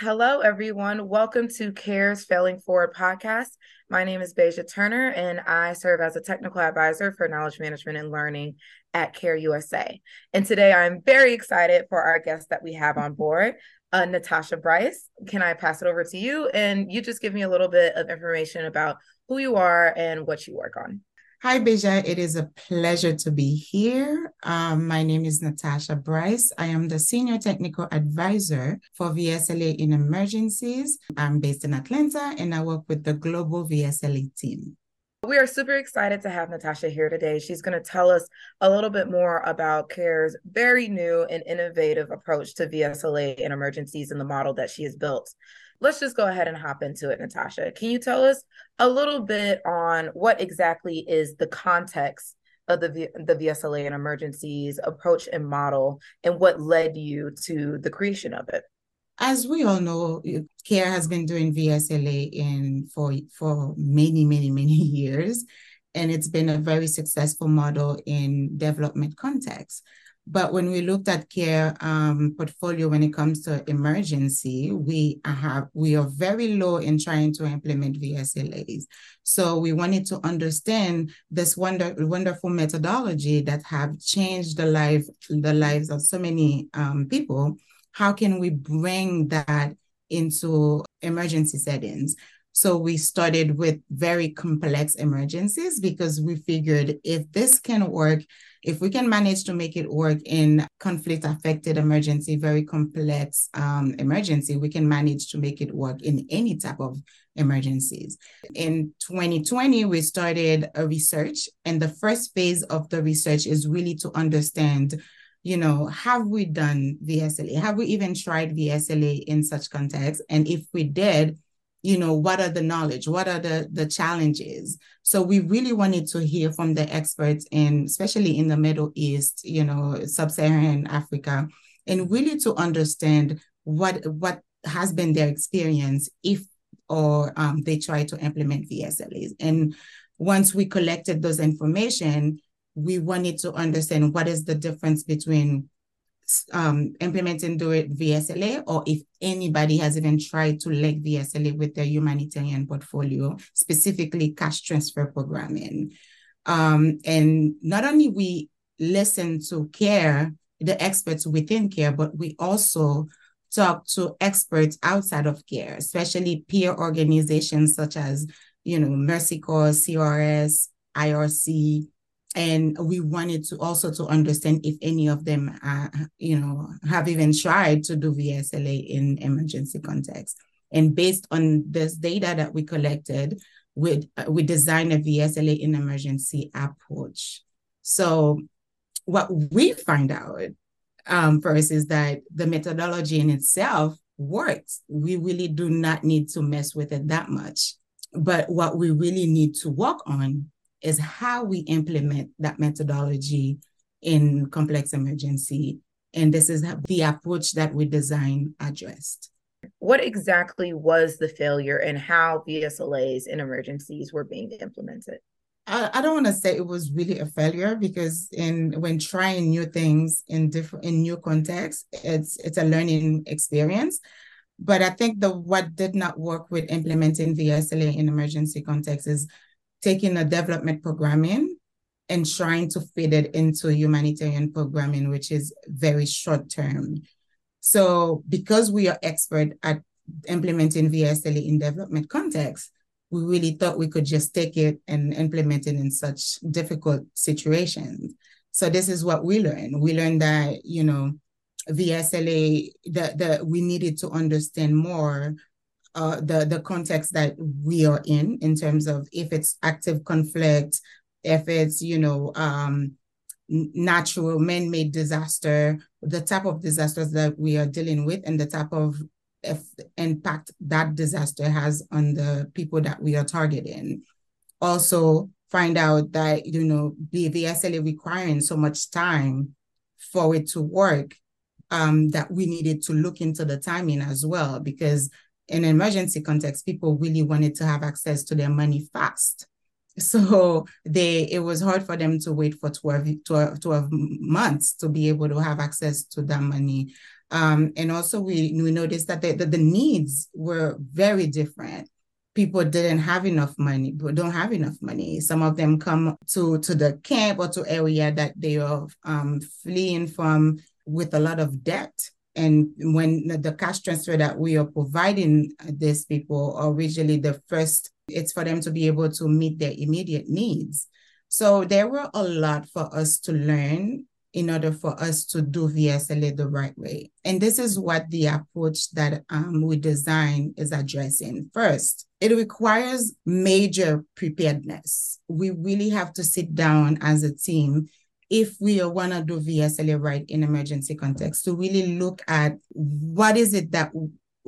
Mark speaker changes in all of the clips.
Speaker 1: Hello, everyone. Welcome to CARE's Failing Forward podcast. My name is Beja Turner, and I serve as a technical advisor for knowledge management and learning at CARE USA. And today I'm very excited for our guest that we have on board, uh, Natacha Brice. Can I pass it over to you? And you just give me a little bit of information about who you are and what you work on.
Speaker 2: Hi, Beja. It is a pleasure to be here. Um, my name is Natacha Brice. I am the Senior Technical Advisor for VSLA in Emergencies. I'm based in Atlanta and I work with the Global VSLA team.
Speaker 1: We are super excited to have Natacha here today. She's going to tell us a little bit more about CARE's very new and innovative approach to VSLA in emergencies and the model that she has built let's just go ahead and hop into it, Natacha. Can you tell us a little bit on what exactly is the context of the v- the VSLA and emergencies approach and model, and what led you to the creation of it?
Speaker 2: As we all know, CARE has been doing VSLA in for for many, many, many years, and it's been a very successful model in development context. But when we looked at care um, portfolio when it comes to emergency, we have we are very low in trying to implement VSLAs. So we wanted to understand this wonder, wonderful methodology that have changed the life the lives of so many um, people. How can we bring that into emergency settings? So we started with very complex emergencies because we figured if this can work if we can manage to make it work in conflict affected emergency, very complex um, emergency, we can manage to make it work in any type of emergencies. In 2020, we started a research, and the first phase of the research is really to understand you know, have we done VSLA? Have we even tried VSLA in such context? And if we did, you know what are the knowledge what are the the challenges so we really wanted to hear from the experts in especially in the middle east you know sub-saharan africa and really to understand what what has been their experience if or um, they try to implement VSLAs. And once we collected those information, we wanted to understand what is the difference between um, implementing do it VSLA or if anybody has even tried to link VSLA with their humanitarian portfolio, specifically cash transfer programming. Um, and not only we listen to care, the experts within care, but we also talk to experts outside of care, especially peer organizations such as, you know, Mercy Corps, CRS, IRC, and we wanted to also to understand if any of them uh, you know have even tried to do vsla in emergency context. And based on this data that we collected we, uh, we designed a vsla in emergency approach. So what we find out um, first is that the methodology in itself works. We really do not need to mess with it that much. But what we really need to work on is how we implement that methodology in complex emergency. And this is the approach that we design addressed.
Speaker 1: What exactly was the failure and how VSLAs in emergencies were being implemented?
Speaker 2: I, I don't want to say it was really a failure because in when trying new things in different in new contexts, it's it's a learning experience. But I think the what did not work with implementing VSLA in emergency context is taking a development programming and trying to fit it into humanitarian programming, which is very short term. So because we are expert at implementing VSLA in development context, we really thought we could just take it and implement it in such difficult situations. So this is what we learned. We learned that, you know, VSLA, that the, we needed to understand more uh, the the context that we are in in terms of if it's active conflict, if it's you know um, natural man-made disaster, the type of disasters that we are dealing with, and the type of impact that disaster has on the people that we are targeting. Also, find out that you know the VSLA requiring so much time for it to work um, that we needed to look into the timing as well because in emergency context, people really wanted to have access to their money fast. So they it was hard for them to wait for 12, 12, 12 months to be able to have access to that money. Um, and also we, we noticed that the, the, the needs were very different people didn't have enough money, but don't have enough money. Some of them come to to the camp or to area that they are um, fleeing from with a lot of debt. And when the cash transfer that we are providing these people, originally the first, it's for them to be able to meet their immediate needs. So there were a lot for us to learn in order for us to do VSLA the right way. And this is what the approach that um, we design is addressing. First, it requires major preparedness. We really have to sit down as a team if we want to do VSLA right in emergency context to really look at what is it that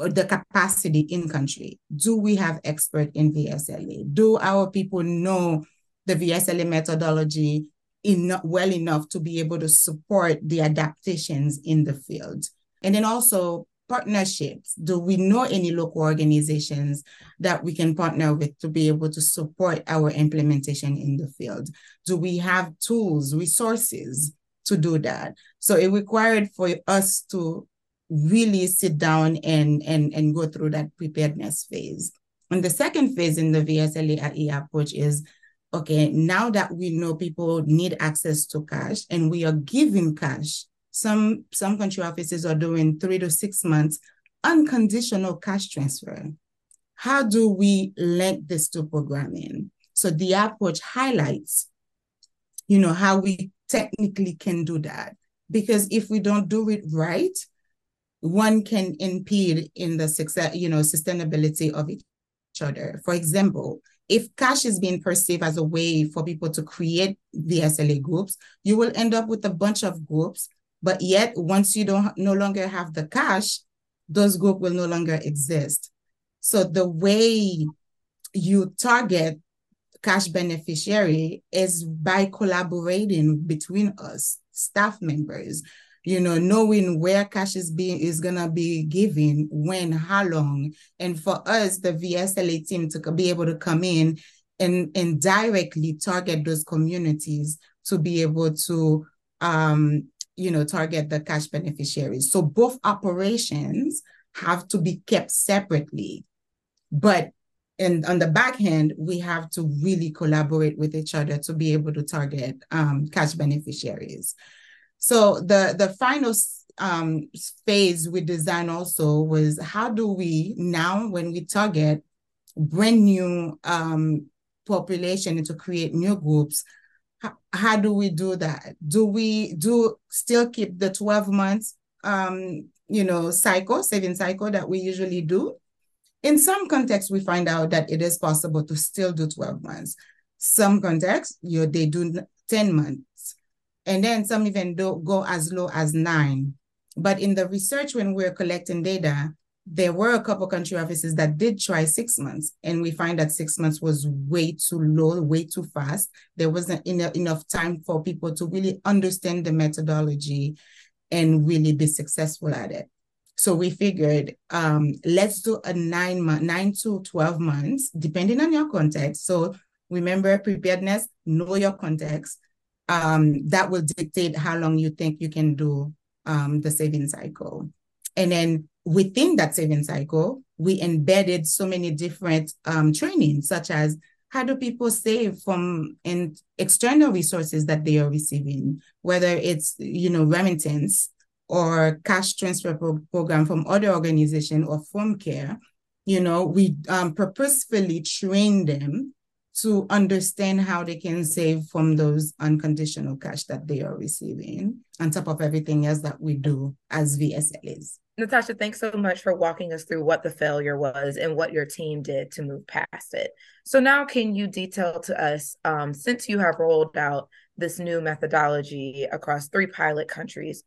Speaker 2: the capacity in country. Do we have expert in VSLA? Do our people know the VSLA methodology enough, well enough to be able to support the adaptations in the field? And then also partnerships? Do we know any local organizations that we can partner with to be able to support our implementation in the field? Do we have tools, resources to do that? So it required for us to really sit down and, and, and go through that preparedness phase. And the second phase in the VSLA approach is okay, now that we know people need access to cash and we are giving cash some some country offices are doing three to six months unconditional cash transfer. How do we link this to programming? So the approach highlights, you know, how we technically can do that. Because if we don't do it right, one can impede in the success, you know, sustainability of each other. For example, if cash is being perceived as a way for people to create the SLA groups, you will end up with a bunch of groups but yet, once you don't no longer have the cash, those group will no longer exist. So the way you target cash beneficiary is by collaborating between us, staff members, you know, knowing where cash is being is gonna be given, when, how long. And for us, the VSLA team to be able to come in and, and directly target those communities to be able to um, you know, target the cash beneficiaries. So both operations have to be kept separately. But and on the back end, we have to really collaborate with each other to be able to target um, cash beneficiaries. So the the final um, phase we design also was how do we now when we target brand new um, population to create new groups, how, how do we do that? Do we do still keep the 12 months um, you know, cycle, saving cycle that we usually do? In some contexts, we find out that it is possible to still do 12 months. Some contexts, you they do 10 months. And then some even do go as low as nine. But in the research, when we're collecting data, there were a couple country offices that did try six months, and we find that six months was way too low, way too fast. There wasn't enough, enough time for people to really understand the methodology and really be successful at it. So we figured, um, let's do a nine month, nine to 12 months, depending on your context. So remember preparedness, know your context. Um, that will dictate how long you think you can do um, the saving cycle. And then within that saving cycle, we embedded so many different um, trainings, such as how do people save from external resources that they are receiving, whether it's you know remittance or cash transfer pro- program from other organization or from care. You know, we um, purposefully train them to understand how they can save from those unconditional cash that they are receiving, on top of everything else that we do as VSLAs.
Speaker 1: Natacha, thanks so much for walking us through what the failure was and what your team did to move past it. So now, can you detail to us, um, since you have rolled out this new methodology across three pilot countries,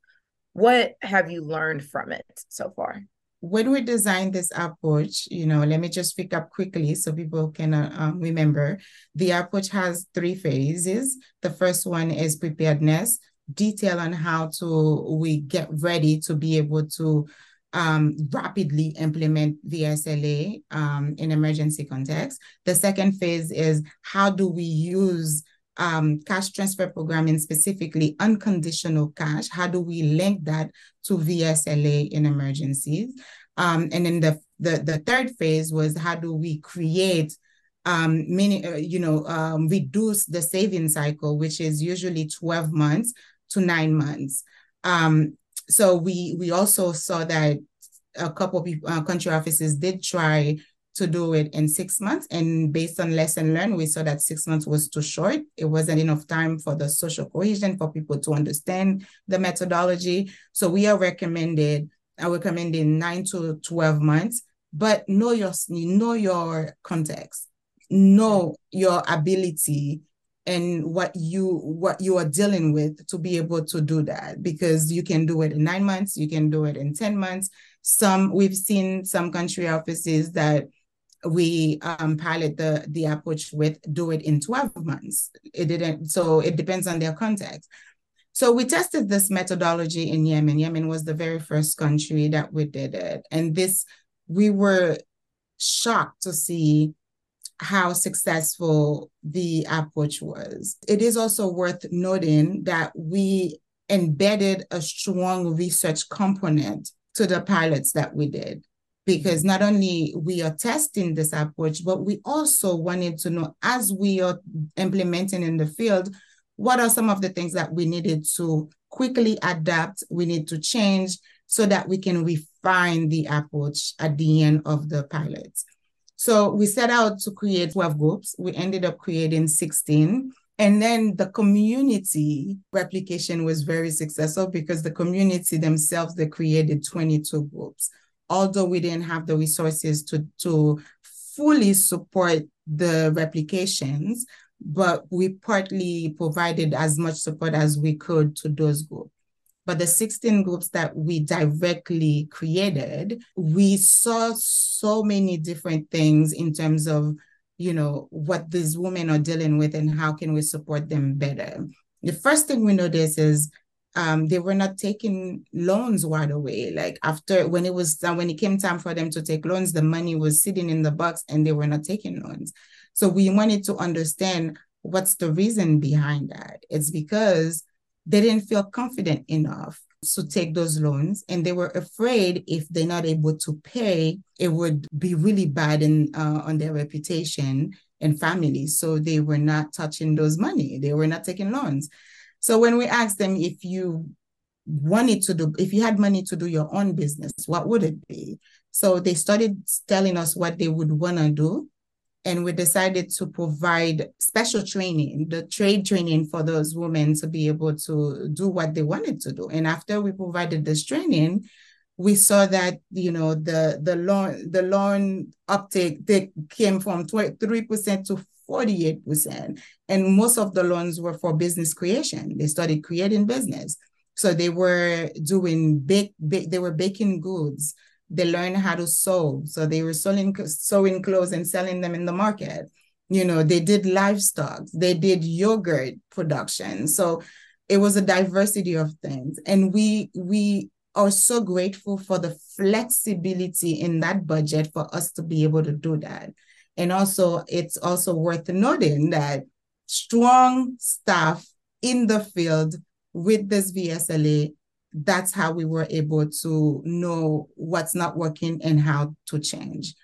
Speaker 1: what have you learned from it so far?
Speaker 2: When we designed this approach, you know, let me just pick up quickly so people can uh, um, remember. The approach has three phases. The first one is preparedness detail on how to we get ready to be able to um, rapidly implement VSLA um, in emergency context. The second phase is how do we use um, cash transfer programming, specifically unconditional cash. How do we link that to VSLA in emergencies? Um, and then the, the the third phase was how do we create um, many, uh, you know, um, reduce the saving cycle, which is usually 12 months to nine months. Um, so we we also saw that a couple of people, uh, country offices did try to do it in six months. And based on lesson learned, we saw that six months was too short. It wasn't enough time for the social cohesion for people to understand the methodology. So we are recommended, I recommending nine to 12 months, but know your know your context, know your ability and what you what you are dealing with to be able to do that because you can do it in nine months you can do it in 10 months. Some we've seen some country offices that we um, pilot the the approach with do it in 12 months. It didn't so it depends on their context. So we tested this methodology in yemen. Yemen was the very first country that we did it. And this we were shocked to see how successful the approach was. It is also worth noting that we embedded a strong research component to the pilots that we did because not only we are testing this approach but we also wanted to know as we are implementing in the field what are some of the things that we needed to quickly adapt we need to change so that we can refine the approach at the end of the pilots so we set out to create 12 groups. We ended up creating 16 and then the community replication was very successful because the community themselves they created 22 groups. Although we didn't have the resources to, to fully support the replications, but we partly provided as much support as we could to those groups. But the 16 groups that we directly created, we saw so many different things in terms of, you know, what these women are dealing with and how can we support them better. The first thing we noticed is um, they were not taking loans right away. Like after when it was when it came time for them to take loans, the money was sitting in the box and they were not taking loans. So we wanted to understand what's the reason behind that. It's because they didn't feel confident enough to take those loans and they were afraid if they're not able to pay it would be really bad in uh, on their reputation and family so they were not touching those money they were not taking loans so when we asked them if you wanted to do, if you had money to do your own business, what would it be? So they started telling us what they would want to do. And we decided to provide special training, the trade training for those women to be able to do what they wanted to do. And after we provided this training, we saw that you know the the loan the loan uptake they came from 3% to 48%. And most of the loans were for business creation. They started creating business. So they were doing big, big they were baking goods. They learned how to sew. So they were selling sewing clothes and selling them in the market. You know, they did livestock, they did yogurt production. So it was a diversity of things. And we we are so grateful for the flexibility in that budget for us to be able to do that. And also, it's also worth noting that strong staff in the field with this VSLA, that's how we were able to know what's not working and how to change.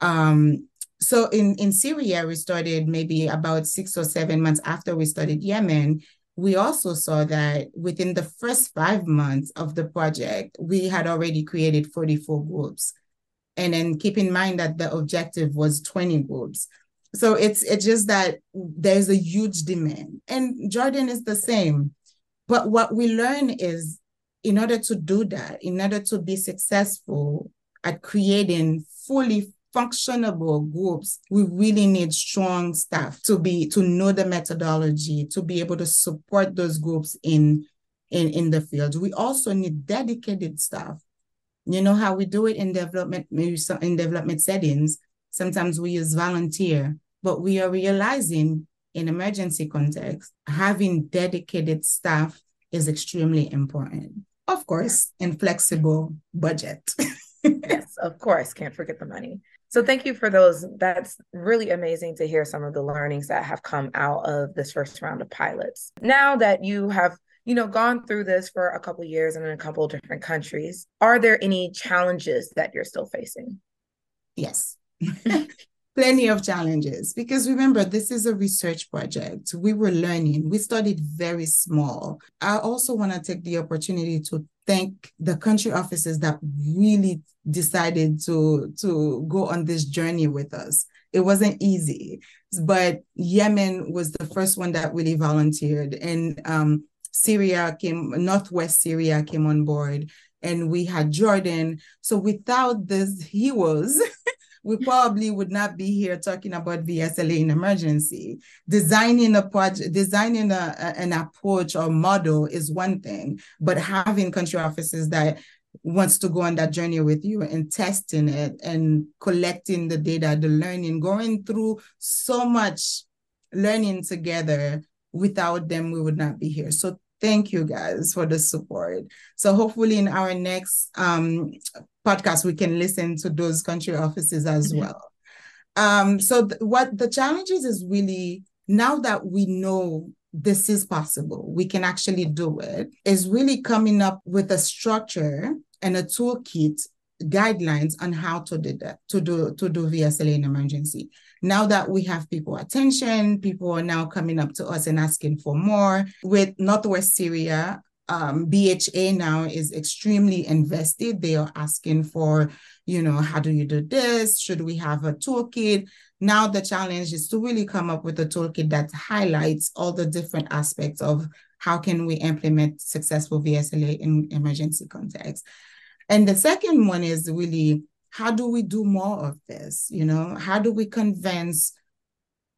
Speaker 2: Um, so in, in Syria, we started maybe about six or seven months after we started Yemen. We also saw that within the first five months of the project, we had already created 44 groups and then keep in mind that the objective was 20 groups so it's it's just that there's a huge demand and jordan is the same but what we learn is in order to do that in order to be successful at creating fully functionable groups we really need strong staff to be to know the methodology to be able to support those groups in in in the field we also need dedicated staff you know how we do it in development, in development settings. Sometimes we use volunteer, but we are realizing in emergency context, having dedicated staff is extremely important. Of course, in flexible budget.
Speaker 1: yes, of course. Can't forget the money. So thank you for those. That's really amazing to hear some of the learnings that have come out of this first round of pilots. Now that you have, you know, gone through this for a couple years and in a couple of different countries, are there any challenges that you're still facing?
Speaker 2: Yes. plenty of challenges. Because remember this is a research project. We were learning. We started very small. I also want to take the opportunity to thank the country offices that really decided to to go on this journey with us. It wasn't easy but yemen was the first one that really volunteered. And um, syria came northwest syria came on board and we had jordan. So without these heroes we probably would not be here talking about VSLA in emergency. Designing a project, designing a, a, an approach or model is one thing, but having country offices that wants to go on that journey with you and testing it and collecting the data, the learning, going through so much learning together. Without them, we would not be here. So thank you guys for the support. So hopefully in our next um, podcast, we can listen to those country offices as mm-hmm. well. Um, so th- what the challenges is really now that we know this is possible, we can actually do it, is really coming up with a structure and a toolkit guidelines on how to do that to do to do VSLA in emergency. Now that we have people attention, people are now coming up to us and asking for more. With Northwest Syria, um, BHA now is extremely invested. They are asking for, you know, how do you do this? Should we have a toolkit? Now the challenge is to really come up with a toolkit that highlights all the different aspects of how can we implement successful VSLA in emergency context. And the second one is really how do we do more of this? You know, how do we convince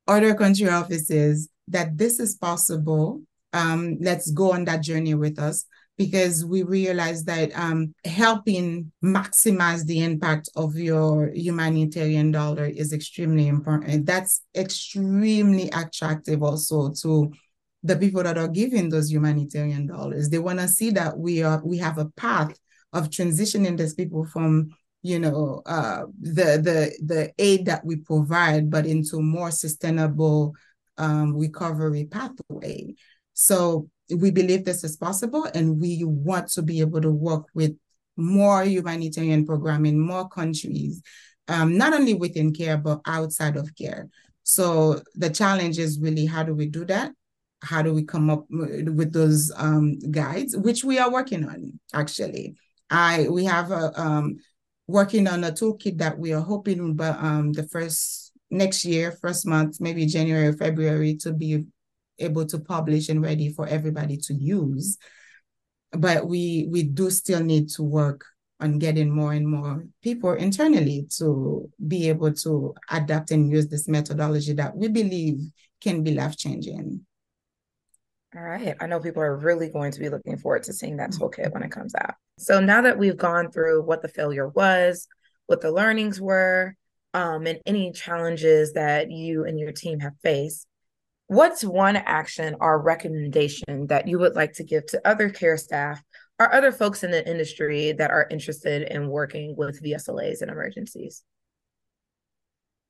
Speaker 2: other country offices that this is possible um, let's go on that journey with us because we realize that um, helping maximize the impact of your humanitarian dollar is extremely important. That's extremely attractive also to the people that are giving those humanitarian dollars. They want to see that we are we have a path of transitioning these people from you know uh, the the the aid that we provide, but into more sustainable um, recovery pathway. So we believe this is possible, and we want to be able to work with more humanitarian program in more countries, um, not only within care, but outside of care. So the challenge is really how do we do that? How do we come up with those um, guides, which we are working on actually. I we have a um, working on a toolkit that we are hoping but um, the first next year, first month, maybe January or February, to be able to publish and ready for everybody to use. But we we do still need to work on getting more and more people internally to be able to adapt and use this methodology that we believe can be life changing.
Speaker 1: All right. I know people are really going to be looking forward to seeing that toolkit when it comes out. So now that we've gone through what the failure was, what the learnings were, um, and any challenges that you and your team have faced, What's one action or recommendation that you would like to give to other care staff or other folks in the industry that are interested in working with VSLAs and emergencies?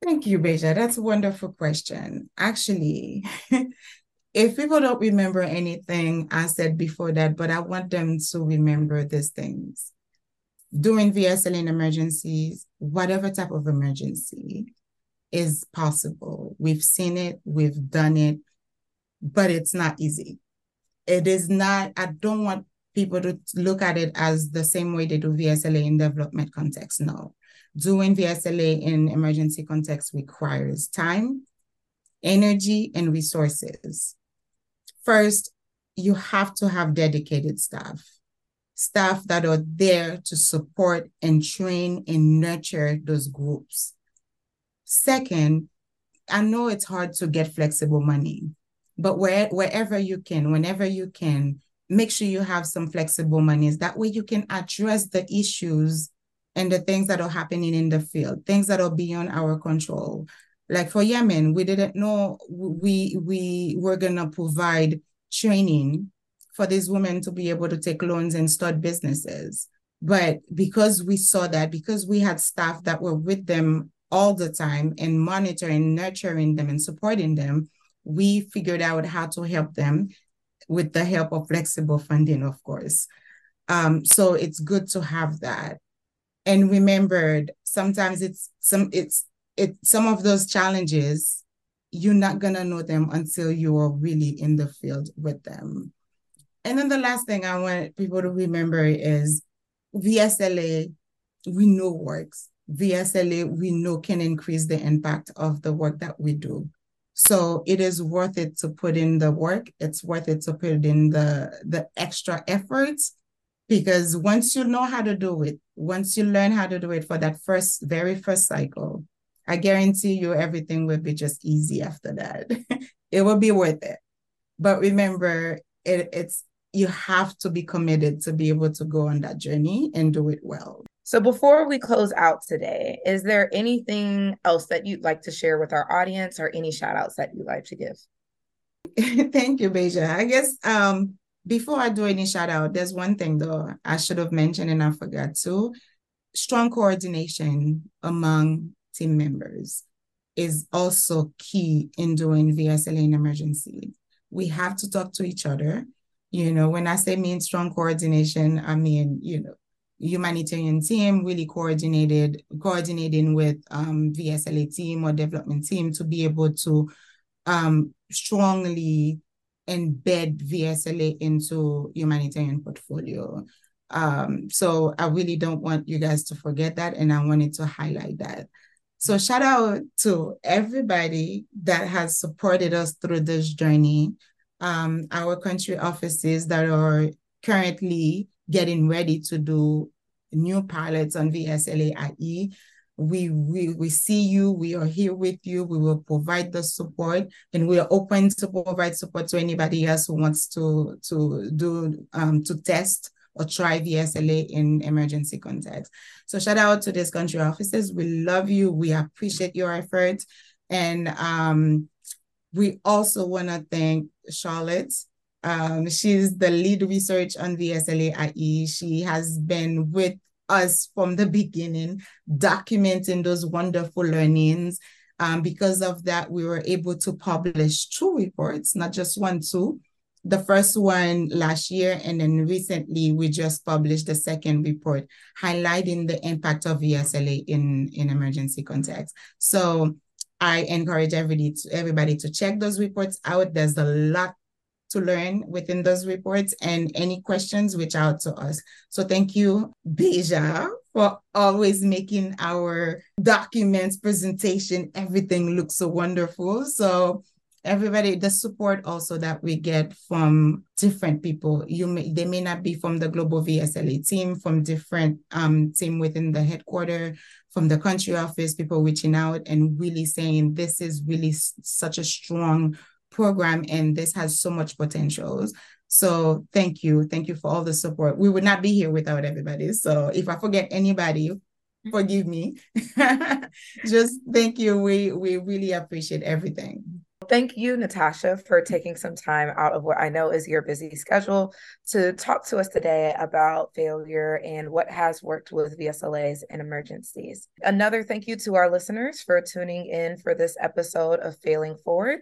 Speaker 2: Thank you, Beja. That's a wonderful question. Actually, if people don't remember anything I said before that, but I want them to remember these things. Doing VSLA in emergencies, whatever type of emergency, is possible. We've seen it, we've done it, but it's not easy. It is not, I don't want people to look at it as the same way they do VSLA in development context. No. Doing VSLA in emergency context requires time, energy, and resources. First, you have to have dedicated staff, staff that are there to support and train and nurture those groups Second, I know it's hard to get flexible money, but where, wherever you can, whenever you can, make sure you have some flexible monies. That way you can address the issues and the things that are happening in the field, things that are beyond our control. Like for Yemen, we didn't know we we were gonna provide training for these women to be able to take loans and start businesses. But because we saw that, because we had staff that were with them all the time and monitoring, nurturing them, and supporting them, we figured out how to help them with the help of flexible funding, of course. Um, so it's good to have that. And remembered, sometimes it's some it's it some of those challenges, you're not gonna know them until you are really in the field with them. And then the last thing I want people to remember is VSLA, we know works. VSLA, we know can increase the impact of the work that we do. So it is worth it to put in the work. It's worth it to put in the, the extra efforts because once you know how to do it, once you learn how to do it for that first, very first cycle, I guarantee you everything will be just easy after that. it will be worth it. But remember, it, it's you have to be committed to be able to go on that journey and do it well.
Speaker 1: So before we close out today, is there anything else that you'd like to share with our audience or any shout outs that you'd like to give?
Speaker 2: Thank you, Beja. I guess um, before I do any shout out, there's one thing though I should have mentioned and I forgot to. Strong coordination among team members is also key in doing VSLA in emergency. We have to talk to each other. You know, when I say mean strong coordination, I mean, you know, humanitarian team really coordinated coordinating with um, VSLA team or development team to be able to um, strongly embed VSLA into humanitarian portfolio. Um, so I really don't want you guys to forget that, and I wanted to highlight that. So shout out to everybody that has supported us through this journey. Um, our country offices that are currently getting ready to do new pilots on VSLA-IE. We, we, we see you, we are here with you, we will provide the support, and we are open to provide support to anybody else who wants to, to do um, to test or try VSLA in emergency context. So shout out to these country offices. We love you. We appreciate your efforts. And um, we also want to thank Charlotte um, she's the lead research on VSLA IE. She has been with us from the beginning, documenting those wonderful learnings. Um, because of that, we were able to publish two reports, not just one, two. The first one last year, and then recently we just published the second report highlighting the impact of VSLA in, in emergency context. So I encourage everybody to, everybody to check those reports out. There's a lot to learn within those reports and any questions, reach out to us. So thank you, Beja, for always making our documents, presentation, everything look so wonderful. So everybody the support also that we get from different people you may they may not be from the global vsla team from different um team within the headquarter from the country office people reaching out and really saying this is really such a strong program and this has so much potentials. So thank you. Thank you for all the support. We would not be here without everybody. So if I forget anybody, mm-hmm. forgive me. Just thank you. We we really appreciate everything.
Speaker 1: Thank you, Natacha, for taking some time out of what I know is your busy schedule to talk to us today about failure and what has worked with VSLAs and emergencies. Another thank you to our listeners for tuning in for this episode of Failing Forward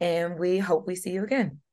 Speaker 1: and we hope we see you again.